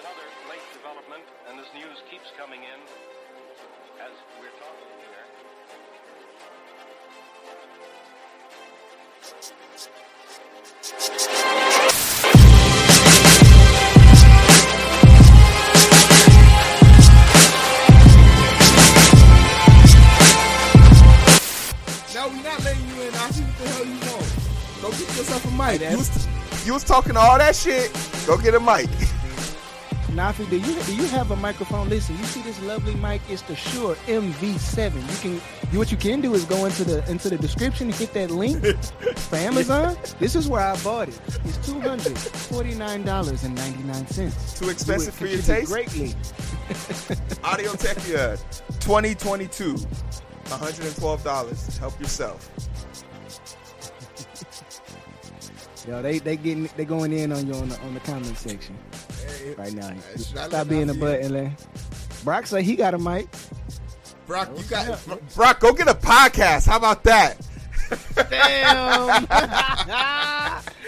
another late development, and this news keeps coming in as we're talking here. No, we not letting you in. I see what the hell you want. Go get yourself a mic. You was, you was talking all that shit. Go get a mic. Nafi, do you do you have a microphone? Listen, you see this lovely mic? It's the Shure MV7. You can you what you can do is go into the into the description, and get that link for Amazon. This is where I bought it. It's two hundred forty nine dollars and ninety nine cents. Too expensive for your taste? Greatly. Audio-Technica 2022. $112. Help yourself. Yo, they they getting they going in on you on the on the comment section right now. Hey, should I let Stop being a butt, in? LA. Yo. say he got a mic. Brock, you got. Brock, go get a podcast. How about that? Damn.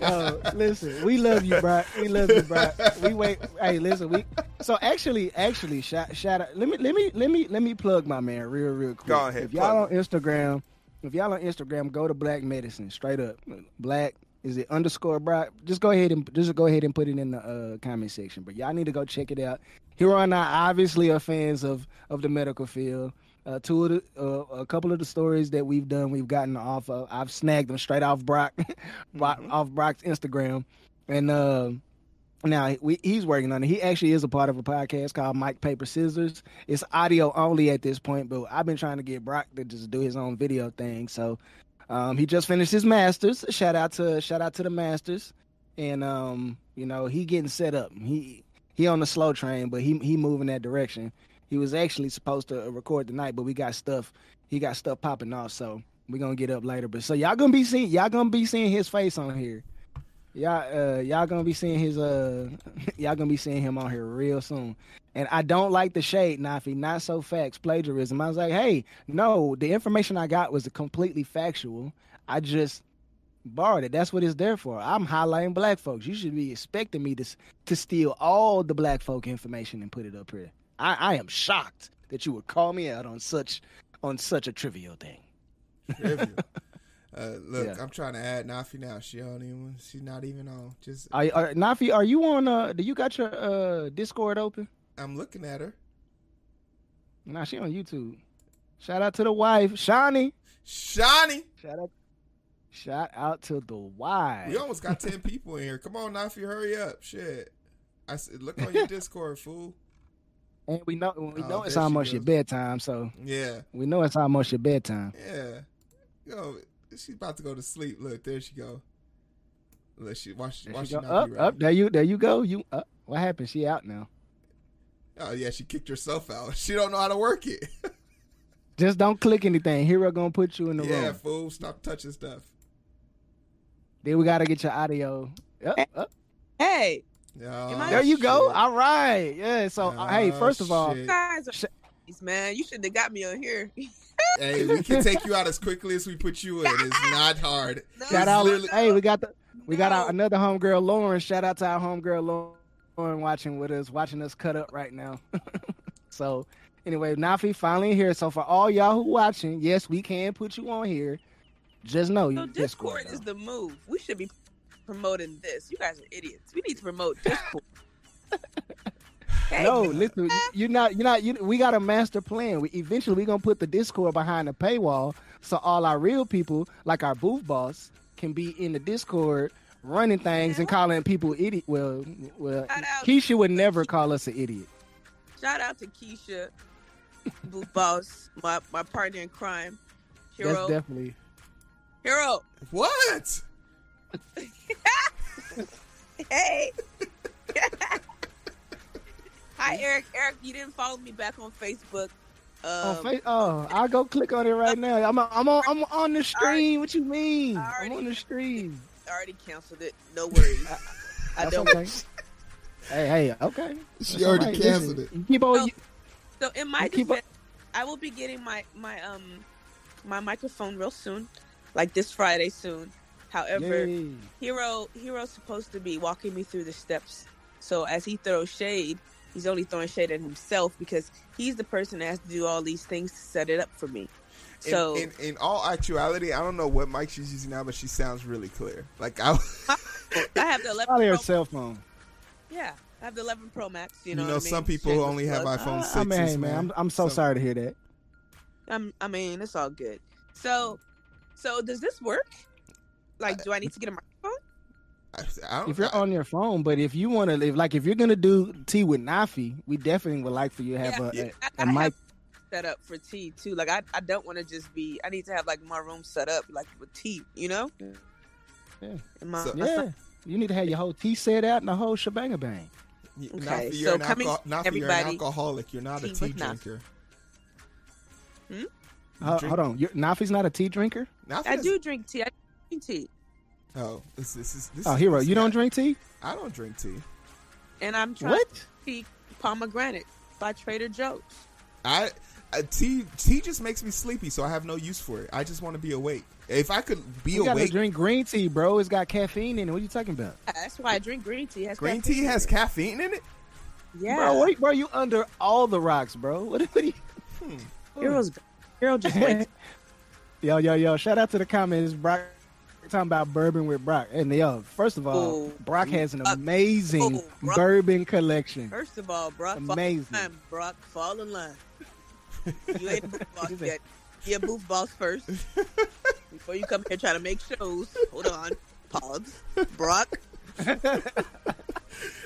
Yo, listen, we love you, Brock. We love you, Brock. We wait. Hey, listen, we. So actually, actually, shout, shout out. Let me, let me, let me, let me plug my man real, real quick. Go ahead, If y'all on Instagram, if y'all on Instagram, go to Black Medicine straight up. Black is it underscore Brock? Just go ahead and just go ahead and put it in the uh, comment section. But y'all need to go check it out. Here and I obviously are fans of of the medical field. Uh, two of the, uh, a couple of the stories that we've done, we've gotten off of. I've snagged them straight off Brock, Brock- off Brock's Instagram, and uh, now we, he's working on it. He actually is a part of a podcast called Mike Paper Scissors. It's audio only at this point, but I've been trying to get Brock to just do his own video thing. So um, he just finished his masters. Shout out to shout out to the masters, and um, you know he getting set up. He he on the slow train, but he he moving that direction. He was actually supposed to record tonight, but we got stuff. He got stuff popping off, so we're gonna get up later. But so y'all gonna be seeing y'all gonna be seeing his face on here. Y'all uh y'all gonna be seeing his uh y'all gonna be seeing him on here real soon. And I don't like the shade, Nafi, not so facts, plagiarism. I was like, hey, no, the information I got was completely factual. I just borrowed it. That's what it's there for. I'm highlighting black folks. You should be expecting me to to steal all the black folk information and put it up here. I, I am shocked that you would call me out on such on such a trivial thing. Trivial. Uh, look, Yeah. I'm trying to add Nafi now. She don't even. She's not even on. Just Are, are, Nafi, are you on? Uh, do you got your uh Discord open? I'm looking at her. Nah, she on YouTube. Shout out to the wife, Shawnee. Shawnee. Shout out, shout out to the wife. We almost got ten people in here. Come on, Nafi, hurry up. Shit. I said, look on your Discord, fool. and we know we Oh, know it's almost your bedtime, so Yeah, we know it's almost your bedtime. yeah. Yo, she's about to go to sleep. Look, there she go. Look, she watch. There watch she she go. Up, up. There you, there you go. You up? What happened? She out now. Oh yeah, she kicked herself out. She don't know how to work it. Just don't click anything. Heero gonna put you in the yeah, room. fool. Stop touching stuff. Then we gotta get your audio. Up, up. Hey, Oh, There you go. All right. Yeah. So uh, hey, Oh, first of all, shit. you guys are Sh- man. You should have got me on here. hey, we can take you out as quickly as we put you in. It's not hard. No, shout out. literally- Hey, we got the we got our, another homegirl Lauren. Shout out to our homegirl Lauren watching with us, watching us cut up right now. so anyway, Nafi finally here. So for all y'all who watching, yes, we can put you on here. Just know So you Discord Discord. is the move. We should be promoting this. You guys are idiots. We need to promote Discord. Hey, No, listen, you're not. You're not. You, we got a master plan. We eventually we're gonna put the Discord behind the paywall, so all our real people, like our booth boss, can be in the Discord running things and calling people idiot. Well, well, Keisha would never call us an idiot. Shout out to Keisha, Booth Boss, my, my partner in crime. That's Heero. definitely. Heero. What? Hey. Hi, Eric. Eric, you didn't follow me back on Facebook. Um, on face, oh, I'll go click on it right now. I'm I'm on I'm on the stream. What you mean? I I'm on the stream. I already canceled it. No worries. I That's don't. okay. hey, hey, okay. She That's already all right. canceled Listen, it. you Keep on. No. you- So in my You keep defense, I will be getting my my um my microphone real soon, like this Friday soon. However, Yay. Heero Heero's supposed to be walking me through the steps So as he throws shade, he's only throwing shade at himself because he's the person that has to do all these things to set it up for me. In- So in, in, all actuality, I don't know what mic she's using now, but she sounds really clear. Like I, I have the 11 Probably her Pro, cell phone. yeah, I have the 11 Pro Max. You you know, know, what I mean? some people Shameless only have plug. iPhone I, sixes. I mean, man, I'm, I'm so Some- sorry to hear that. I'm, I mean, it's all good. So, so does this work? Like, do I need to get a microphone? I, I don't, If you're I- on your phone, but if you want to live, like if you're gonna do tea with Nafi, we definitely would like for you to have Yeah. a, Yeah. I, a, a I mic. have set up for tea too. Like, I, I don't want to just be. I need to have like my room set up like with tea. You know? Yeah. And my, So- my son- Yeah, you need to have your whole tea set out and the whole shebang bang. Okay, so an, coming- alcohol, not for you're an everybody, alcoholic. You're not a tea tea with Nafi. drinker. Hmm? Ho- drink- hold on, You're, Nafi's not a tea drinker. Nafi I does- do drink tea. I drink tea, Oh, this, this is this Oh, Heero, this you don't drink tea? I don't drink tea. and I'm trying What? tea pomegranate by Trader Joe's. I uh, tea tea just makes me sleepy, so I have no use for it. I just want to be awake. If I could be You awake, drink green tea, bro. It's got caffeine in it. What are you talking about? That's why I drink green tea. It has green tea has it. caffeine in it. Yeah, Bro, what, bro, you under all the rocks, bro. What, what are you? Heroes, Heero just like yo, yo, yo! Shout out to the comments, Brock. Talking about bourbon with Brock, and yo, first of all, Oh, Brock has an uh, amazing oh, Brock. bourbon collection. First of all, Brock, Amazing. Fall in line, Brock, fall in line. You ain't a booth boss yet. Be a booth boss first before you come here trying to make shows. Hold on, pause. Brock,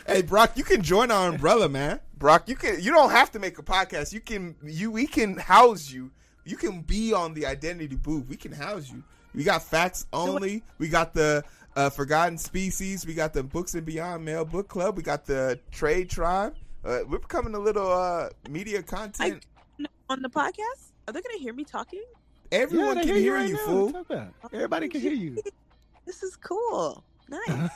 Hey, Brock, you can join our umbrella, man. Brock, you can you don't have to make a podcast. You can you we can house you. You can be on the identity booth. We can house you. We got facts only. We got the uh, Forgotten Species. We got the Books and Beyond Mail Book Club. We got the Trade Tribe. Uh, we're becoming a little uh, media content. on the podcast, are they gonna hear me talking? Everyone they can hear right you, now. fool. You talking about? Everybody can hear you. This is cool. Nice.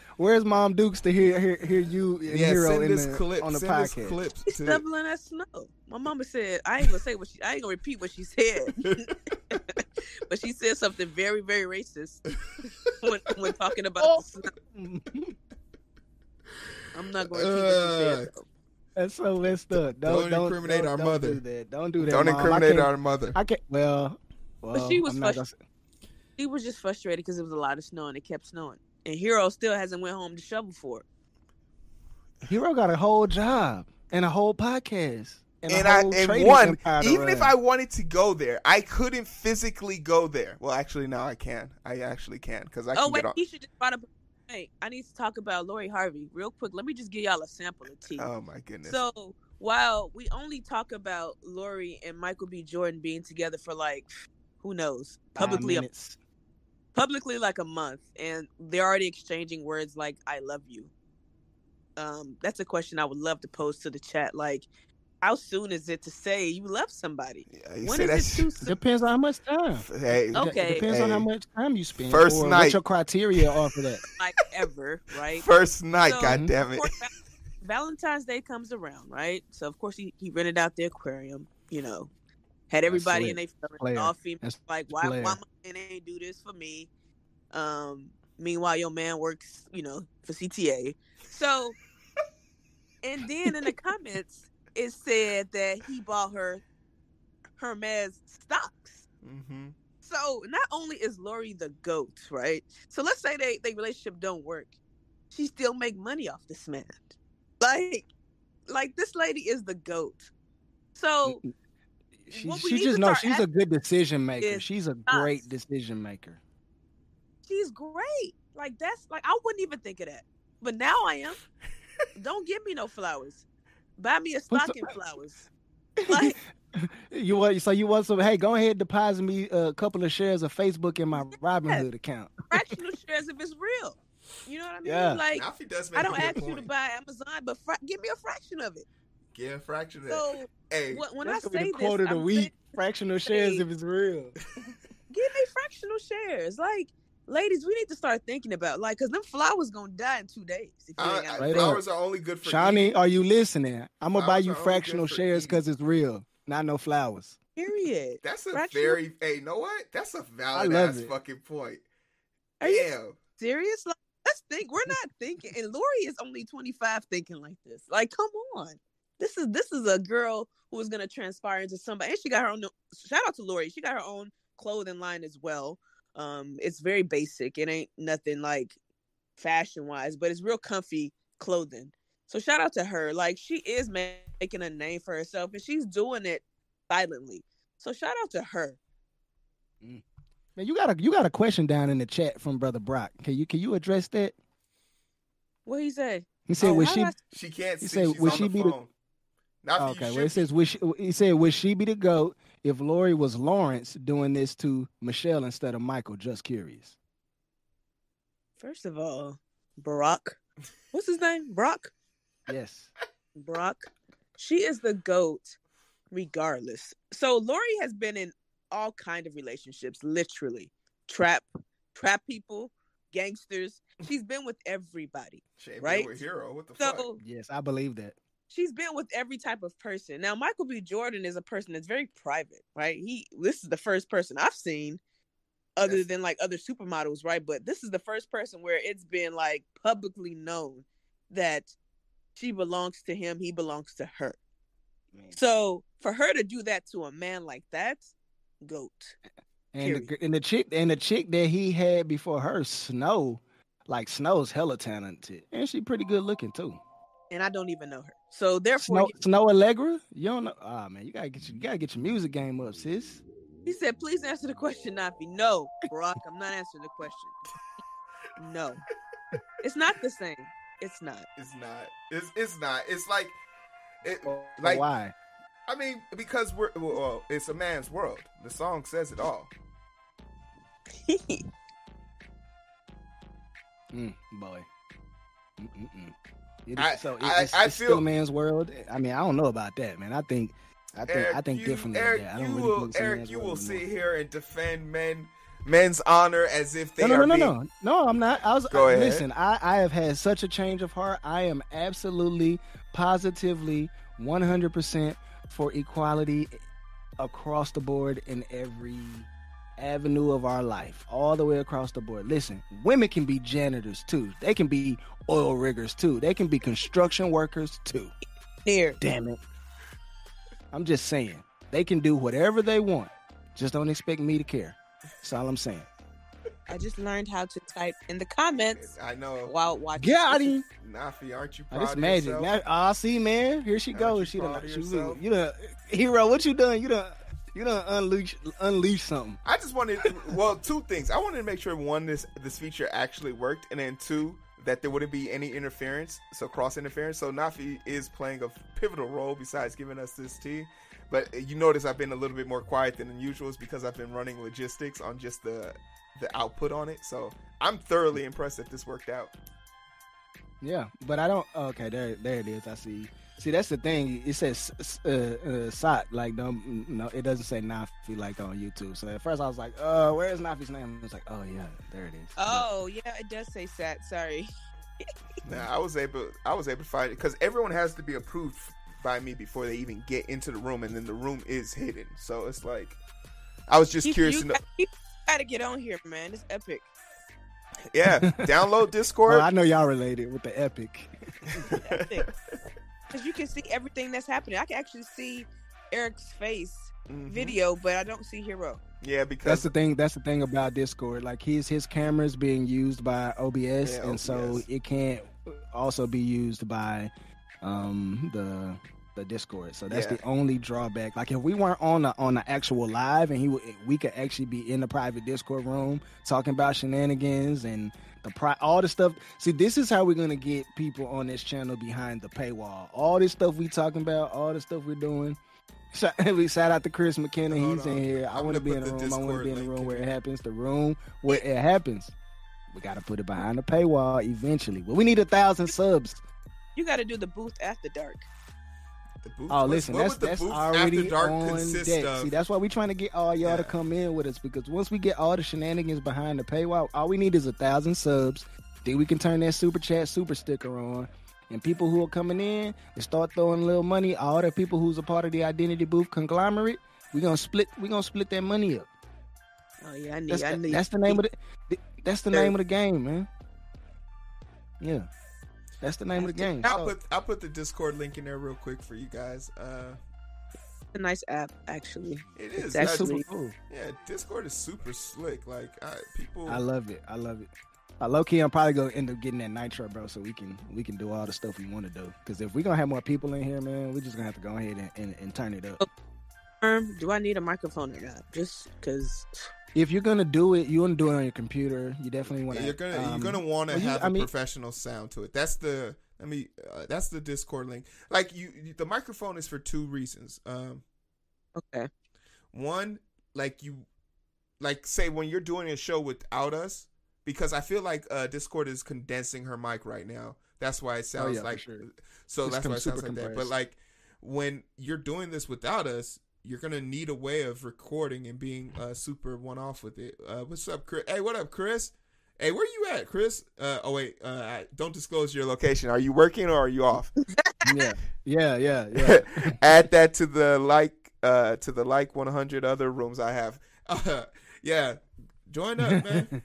Where's Mom Dukes to hear hear, hear you and Yeah, Heero send in this the, clip. on the send this podcast? clips She's to. shoveling that snow. My mama said I ain't gonna say what she. I ain't gonna repeat what she said, but she said something very, very racist when, when talking about Oh. the snow. I'm not gonna repeat what she uh, That's so messed up. Don't Don't, don't incriminate don't- our don't mother. Do that. Don't do that. Don't Mom. Incriminate our mother. I can't. Well, well she was I'm gonna- He was just frustrated because it was a lot of snow and it kept snowing. And Heero still hasn't went home to shovel for it. Heero got a whole job and a whole podcast and, and a I whole and trading one, empire even if. I wanted to go there, I couldn't physically go there. Well, actually, now I can. I actually can because I Oh can wait, get on. he should just brought up. Hey, I need to talk about Lori Harvey real quick. Let me just give y'all a sample of tea. Oh my goodness. So while we only talk about Lori and Michael B. Jordan being together for like, who knows, Five publicly, a, minutes. Publicly like a month, and they're already exchanging words like "I love you." Um, that's a question I would love to pose to the chat. Like, how soon is it to say you love somebody? Yeah, you When say is that's- it too soon? Depends on how much time. Hey. Okay. It depends on how much time you spend. First or night. What your criteria are for that? Like ever, right? first night, So- God damn it. Course, Valentine's Day comes around, right? So of course he, he rented out the aquarium, you know, had everybody in they feelings, all females That's like why player. why my man ain't do this for me? Um, meanwhile your man works, you know, for CTA. So, and then in the comments it said that he bought her Hermes stocks. hmm So not only is Lori the goat, right? So let's say they they relationship don't work, she still make money off this man. Like, like this lady is the goat. So She, What we she need just to knows she's a good decision maker. She's a us. great decision maker. she's great. Like that's like I wouldn't even think of that, but now I am. don't give me no flowers. Buy me a What's the- stocking flowers. Like You want so you want some? Hey, go ahead, deposit me a couple of shares of Facebook in my Yes. Robinhood account. fractional shares if it's real. You know what I mean? Yeah. Like Nafi does make I a don't good ask you to buy Amazon, but fra- give me a fraction of it. Get a fraction of that. So hey, when, when That's I gonna be say the quote this, of the I'm week. Fractional shares say- if it's real. give me fractional shares. Like, ladies, we need to start thinking about like, cause them flowers gonna die in two days. If you I- ain't got Right flowers are only good for Shawnee, eating. are you listening? I'm gonna buy you are only good fractional shares because it's real, not no flowers. period. That's a fractional- very. Hey, know what? That's a valid ass it. fucky point. Are you Damn. serious? Like, let's think we're not thinking, and Lori is only 25 thinking like this. Like, come on. This is this is a girl who is gonna transpire into somebody, and she got her own. Shout out to Lori. She got her own clothing line as well. Um, it's very basic. It ain't nothing like fashion wise, but it's real comfy clothing. So shout out to her. Like she is making a name for herself, and she's doing it silently. So shout out to her. Man, you got a you got a question down in the chat from brother Brock. Can you can you address that? What he say? He said, Oh, "Would she?" I- She can't He see. said, She's would she the be the- phone. Not that you Okay, well, should it says, "Would she?" He said, "Would she be the goat if Lori was Lawrence doing this to Michelle instead of Michael?" Just curious. First of all, Barack. What's his name? Brock. Yes. Brock. She is the goat, regardless. So Lori has been in all kind of relationships, literally trap, trap people, gangsters. She's been with everybody. Shit, right? We're a hero. What the fuck? Yes, I believe that. She's been with every type of person. Now, Michael B. Jordan is a person that's very private, right? He this is the first person I've seen other Yes. than like other supermodels, right? But this is the first person where it's been like publicly known that she belongs to him, he belongs to her. So for her to do that to a man like that, goat. And the, and the chick and the chick that he had before her, Snoh, like Snoh's hella talented, and she pretty good looking too. And I don't even know her. So therefore Snoh, Snoh Aalegra, you don't know? Ah man, you gotta get your, you gotta get your music game up, sis. he said, please answer the question, Nafi. No, Brock, I'm not answering the question. No. It's not the same. It's not. It's not. It's it's not. It's like, it, But like why? I mean, because we're well, well, it's a man's world. The song says it all. Mm, boy. Mm-mm-mm. It I- so it- I- it's, I it's feel- still a man's world. I mean, I don't know about that, man. I think, I think, Eric, I think you, differently. Eric. I you don't really will, think it's a Eric, you will sit here and defend men, men's honor as if they no, no, are no, being. no, no, no. I'm not. I was. Go ahead. Listen, I, I have had such a change of heart. I am absolutely, positively, 100 percent for equality across the board in every avenue of our life, all the way across the board. Listen, women can be janitors too. They can be oil riggers too. They can be construction workers too. Here. Damn it. I'm just saying. They can do whatever they want. Just don't expect me to care. That's all I'm saying. I just learned how to type in the comments I know. while watching. Got him. Nafi, aren't you Oh, proud this of magic. yourself? Now, ah, see, man. Here she Aren't goes. you She done, she, yourself? you done, Heero. What you done? You done, you done unleash, unleash something. I just wanted, well, two things. I wanted to make sure one, this this feature actually worked, and then two, that there wouldn't be any interference, so cross interference. So Nafi is playing a pivotal role besides giving us this tea. But uh, you notice I've been a little bit more quiet than usual is because I've been running logistics on just the the output on it. So I'm thoroughly impressed that this worked out. Yeah, but I don't. Okay, there, there it is. I see. See, that's the thing. It says uh, uh, "sot" like no, no, it doesn't say Nafi like on YouTube. So at first I was like, "Uh, where's Nafi's name?" It's like, "Oh yeah, there it is." Oh yeah, it does say sat. Sorry. Now I was able I was able to find it because everyone has to be approved by me before they even get into the room, and then the room is hidden. So it's like I was just You- curious you, to know. got- you gotta get on here, man. It's epic. Yeah, download Discord. Well, I know y'all related with the epic. epic. Because you can see everything that's happening. I can actually see Eric's face Mhm. video, but I don't see Heero. Yeah, because That's the thing. That's the thing about Discord. Like his his camera is being used by OBS, Yeah, and so it can't also be used by um the the Discord. So that's Yeah. the only drawback. Like if we weren't on the on the actual live, and he would, we could actually be in the private Discord room talking about shenanigans and the pri- all the stuff. See, this is how we're gonna get people on this channel behind the paywall. All this stuff we talking about, all the stuff we're doing. Shout, we shout out to Chris McKenna. Hold He's on. in here. I want to be in the the room. I want to be in the room where it happens. The room where it happens. We got to put it behind the paywall eventually. But we need a thousand subs. You got to do the booth after dark. The booth, Oh, what- listen, what that's would the that's booth already after dark on deck. of? See, that's why we're trying to get all y'all to come in with us because once we get all the shenanigans behind the paywall, all we need is a thousand subs. Then we can turn that super chat super sticker on. And people who are coming in and start throwing a little money, all the people who's a part of the identity booth conglomerate, we gonna split we gonna split that money up. Oh yeah, I need. That's, I the, need. that's the name of the that's the name of the game, man. Yeah, that's the name of the game. I'll So, put I'll put the Discord link in there real quick for you guys. Uh, a nice app, actually. it is That's Uh, super cool. Yeah, Discord is super slick. Like I, people, I love it. I love it. Uh, low key, I'm probably gonna end up getting that nitro, bro, so we can we can do all the stuff we want to do. Because if we're gonna have more people in here, man, we're just gonna have to go ahead and, and, and turn it up. Um, do I need a microphone or not? Just because. If you're gonna do it, you want to do it on your computer. You definitely want to. you're gonna you're gonna want to well, you- have I a mean- professional sound to it. That's the I mean uh, that's the Discord link. Like you, you- the microphone is for two reasons. Um, Okay. one, like you, like say when you're doing a show without us, because I feel like uh, Discord is condensing her mic right now. That's why it sounds Oh, yeah, like. sure. So It's that's why it sounds super like that. But like when you're doing this without us, you're gonna need a way of recording and being uh, super one off with it. Uh, what's up, Chris? Hey, what up, Chris? Hey, where you at, Chris? Uh, oh wait, uh, don't disclose your location. Are you working or are you off? yeah, yeah, yeah, yeah. Add that to the like, uh, to the like 100 other rooms I have. Uh, yeah, join up, man.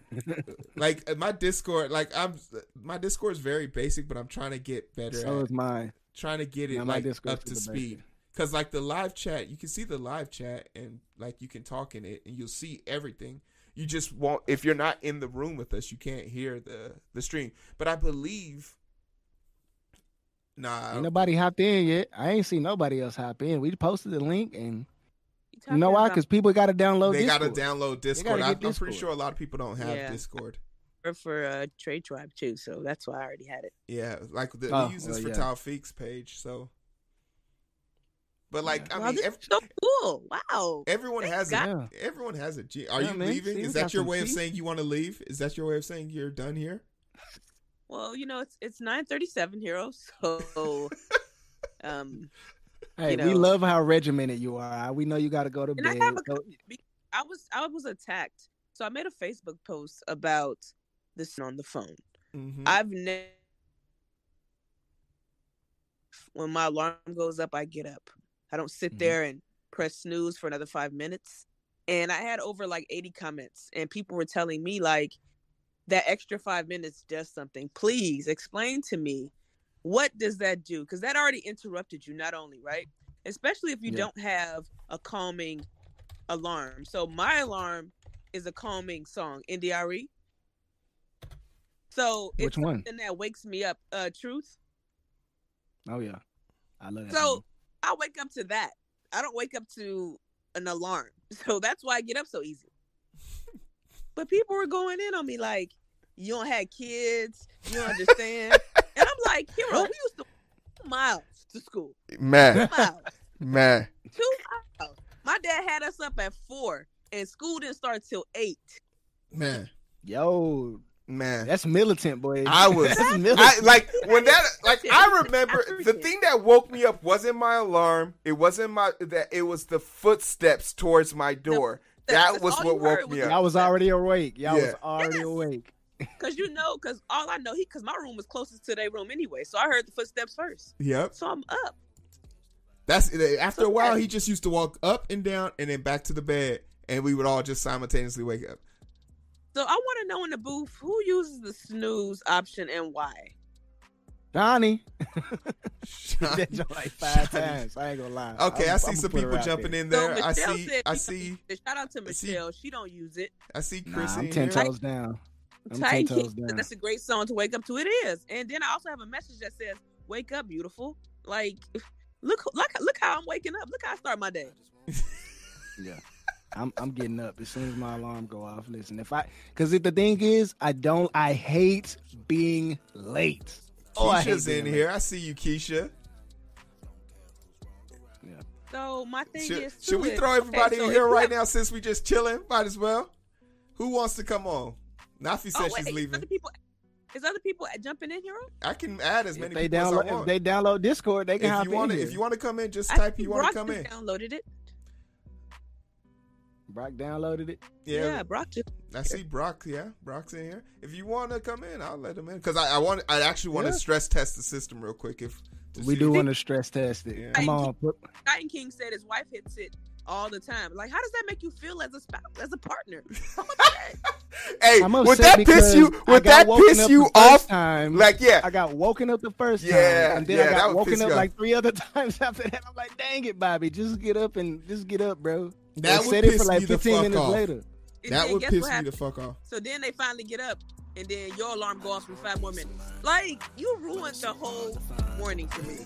like uh, my Discord, like I'm, my Discord is very basic, but I'm trying to get better. so at is mine. trying to get it like up to speed. Cause like the live chat, you can see the live chat and like you can talk in it and you'll see everything. You just won't if you're not in the room with us, you can't hear the the stream. But I believe, nah, Ain't nobody hopped in yet. I ain't seen nobody else hop in. We posted the link, and you know why? Because people got to download. they Discord. got to download Discord. get I, I'm pretty sure a lot of people don't have Yeah. Discord. for, for uh, Trade Tribe too, so that's why I already had it. Yeah, like the, Oh, we use this well, for yeah. Taufik's page. So, but like I wow, mean, this ev- is so cool! Wow. everyone Thank has God. a everyone has a G. Are Yeah, you man. leaving? Is that your way of saying you want to leave? Is that your way of saying you're done here? Well, you know, it's it's nine thirty seven, Heero. So, um, Hey, you we love how regimented you are. We know you got to go to And I bed. have a so- I was I was attacked, so I made a Facebook post about this on the phone. Mm-hmm. I've never. When my alarm goes up, I get up. I don't sit Mhm. there and press snooze for another five minutes. And I had over like 80 comments, and people were telling me, like, that extra five minutes does something. Please explain to me what does that do? Because that already interrupted you, not only, right? Especially if you Yeah. don't have a calming alarm. So my alarm is a calming song, NDRE. So it's Which one? something that wakes me up. Uh, truth. oh yeah, I love that. So song. I wake up to that. I don't wake up to an alarm. So that's why I get up so easy. But people were going in on me like, you don't have kids, you don't understand. and I'm like, Heero, we used to miles to school. Man, Two miles. man. Two miles. My dad had us up at four and school didn't start till eight. Man, yo, man. that's militant, boy. I was- I like when that like I remember That's the thing that woke me up wasn't my alarm. It wasn't my that it was the footsteps towards my door. That That's was what woke me up. Y'all was already awake. Y'all Yeah. was already Yes. awake. Cause you know, cause all I know, he, cause my room was closest to their room anyway, so I heard the footsteps first. Yep. So I'm up. That's eh, after a while Okay. he just used to walk up and down and then back to the bed and we would all just simultaneously wake up. So I want to know in the booth who uses the snooze option and why. Johnny, that joke like five Johnny. times. I ain't gonna lie. Okay, I'm- I see I'ma some people jumping there. in So there. I see I see Shout out to I see- Michelle. She don't use it. I see Nah, Chris I'm in ten here. toes down. I'm Titan ten toes down. that's a great song to wake up to. It is. And then I also have a message that says, "Wake up, beautiful." Like, look, look, look how I'm waking up. Look how I start my day. Yeah. I'm I'm getting up as soon as my alarm go off. Listen, if I because if the thing is, I don't. I hate being late. Oh, I hate Keisha's in being here. I see you, Keisha. Yeah. So my thing Should, is, should we is- throw everybody okay, so in here right now since we just chilling? Might as well. Who wants to come on? Nafi Oh, wait, she's leaving. Other people, is other people jumping in here? I can add as If many they people as I download, if they download Discord, they can if hop you in want to, here. if you want to come in, just I type think you want to come in. just downloaded it. Brock downloaded it. Yeah, Yeah, Brock just. I see Brock. Yeah, Brock's in here. If you want to come in, I'll let him in because I, I want. I actually want to Yeah. stress test the system real quick. If We do want to stress test it. Yeah. Come on, put, Titan King said his wife hits it all the time. Like, how does that make you feel as a spouse, as a partner? How much that? Hey, I'm would that piss you? Would that piss you off? Time. Like, yeah, I got woken up the first time, Yeah, and then yeah, I got woken piss up like three other times after that. I'm like, dang it, Bobby, just get up and just get up, bro. That They said it for like 15 minutes off. later. And That would piss me happened? the fuck off. So then they finally get up, and then your alarm goes off for five more minutes. Like you ruined the whole morning for me.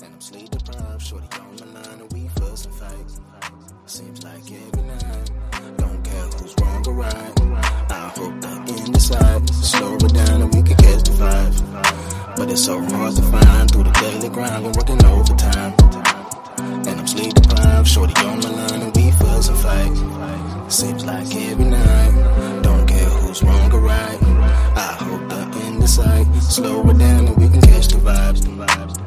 And I'm sleep deprived. Shorty on my line and we fuss and fight. Seems like every night. Don't care who's wrong or right. I hope the end decide. Slow it down and we can catch the vibe. But it's so hard to find through the daily grind. Been working overtime. Sleep deprived. Shorty on my line and we fuss and fight. Seems like every night. Don't care who's wrong or right. I hope the end is sight. Slow it down and we can catch the vibes. The vibes.